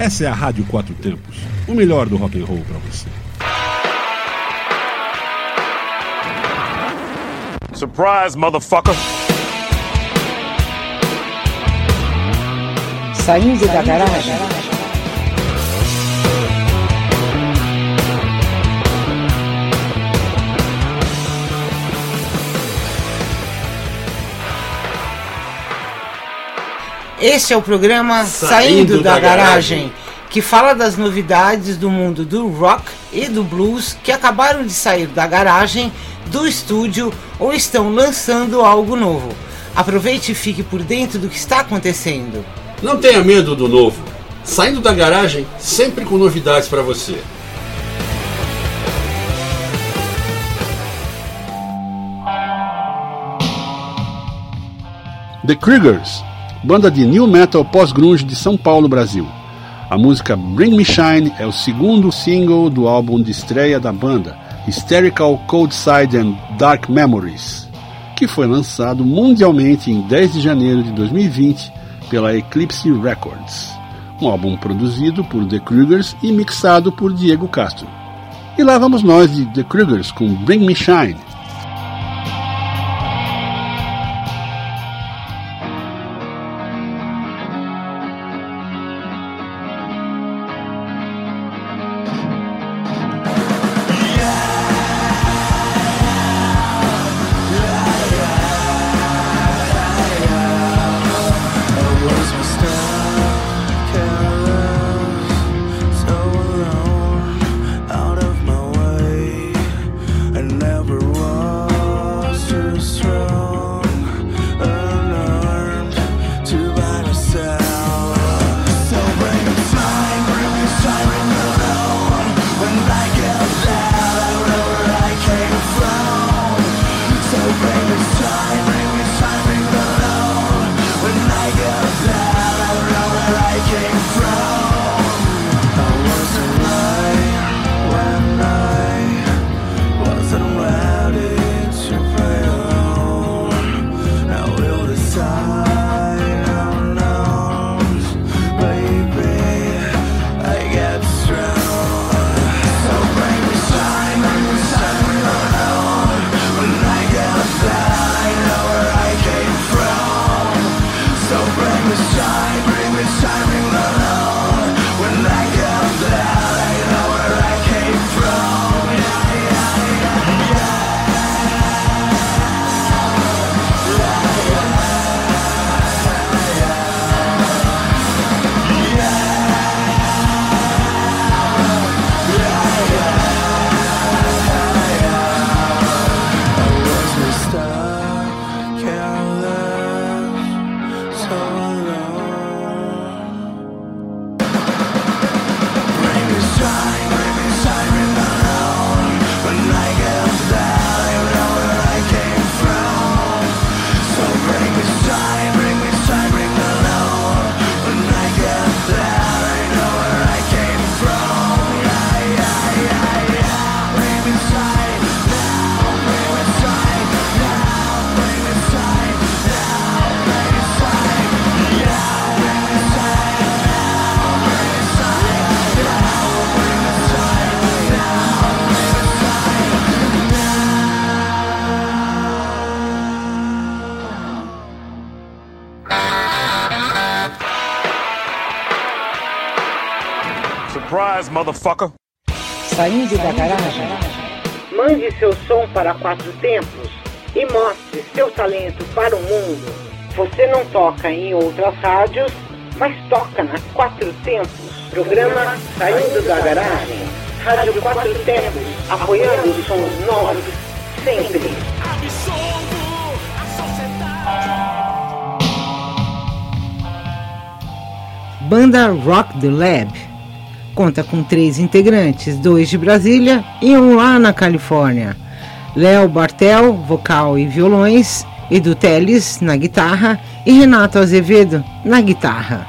Essa é a Rádio Quatro Tempos, o melhor do rock and roll para você. Surprise, motherfucker! Saindo da garagem. Este é o programa Saindo, Saindo da, da, garagem, garagem, que fala das novidades do mundo do rock e do blues que acabaram de sair da garagem, do estúdio ou estão lançando algo novo. Aproveite e fique por dentro do que está acontecendo. Não tenha medo do novo. Saindo da garagem, sempre com novidades para você. The Kriegers banda de new metal pós-grunge de São Paulo, Brasil. A música Bring Me Shine é o segundo single do álbum de estreia da banda, Hysterical Cold Side and Dark Memories, que foi lançado mundialmente em 10 de janeiro de 2020 pela Eclipse Records. Um álbum produzido por The Krugers e mixado por Diego Castro. E lá vamos nós de The Krugers com Bring Me Shine. Motherfucker. Saindo da garagem. Mande seu som para quatro tempos e mostre seu talento para o mundo. Você não toca em outras rádios, mas toca na Quatro Tempos. Programa Saindo da Garagem. Rádio Quatro Tempos, apoiando os sons novos, sempre. Banda Rock the Lab conta com três integrantes, dois de Brasília e um lá na Califórnia. Léo Bartel, vocal e violões, Edu Teles na guitarra e Renato Azevedo na guitarra.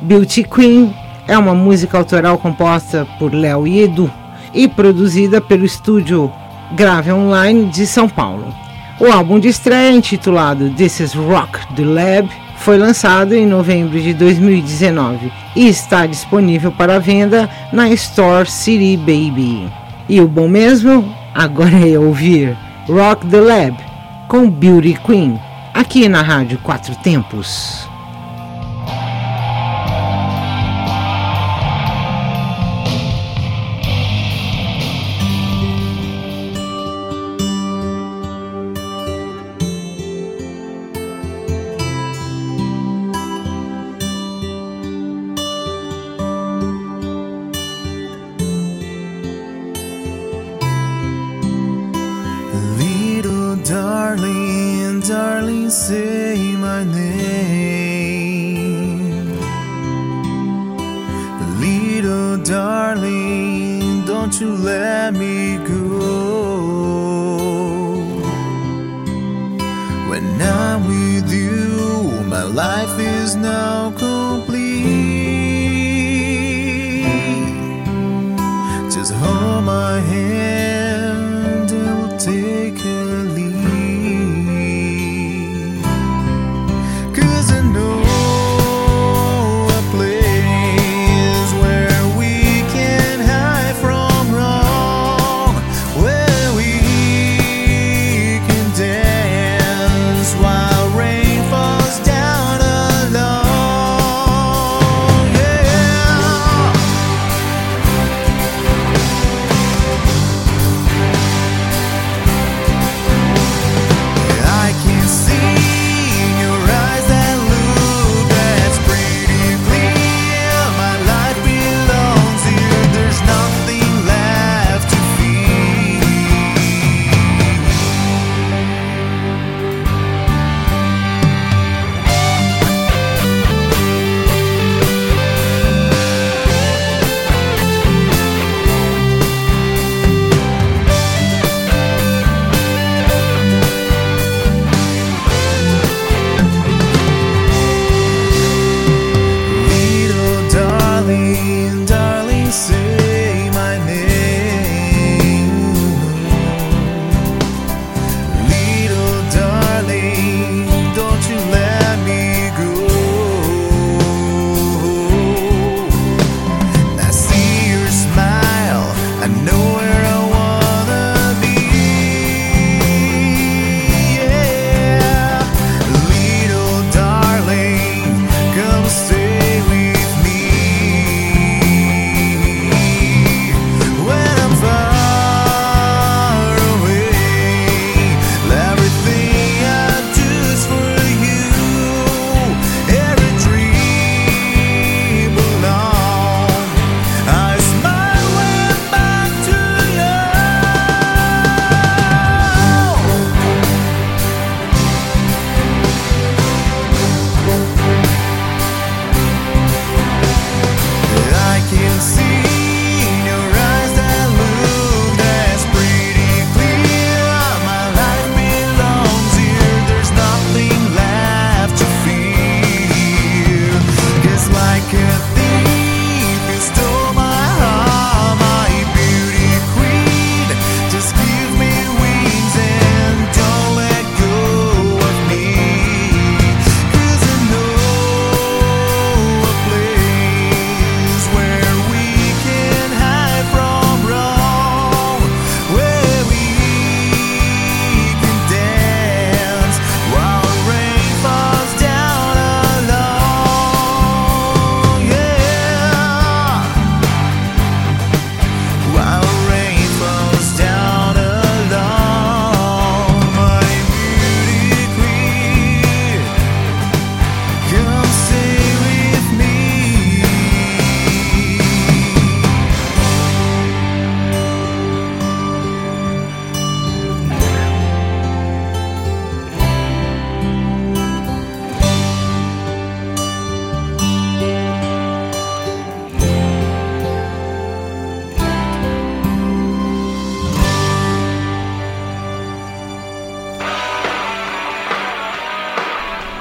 Beauty Queen é uma música autoral composta por Léo e Edu e produzida pelo estúdio Grave Online de São Paulo. O álbum de estreia, intitulado This is Rock the Lab, foi lançado em novembro de 2019 e está disponível para venda na Store City Baby. E o bom mesmo agora é ouvir Rock the Lab com Beauty Queen, aqui na Rádio Quatro Tempos. Darling, darling, say my name. Little darling, don't you let me go. When I'm with you, my life is now complete. Just hold my hand and we'll take a leap.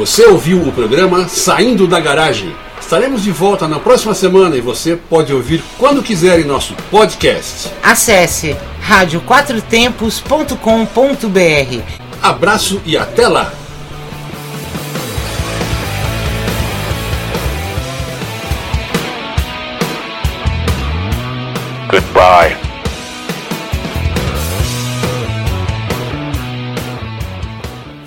Você ouviu o programa Saindo da Garagem. Estaremos de volta na próxima semana e você pode ouvir quando quiser em nosso podcast. Acesse radioquatrotempos.com.br. Abraço e até lá! Goodbye.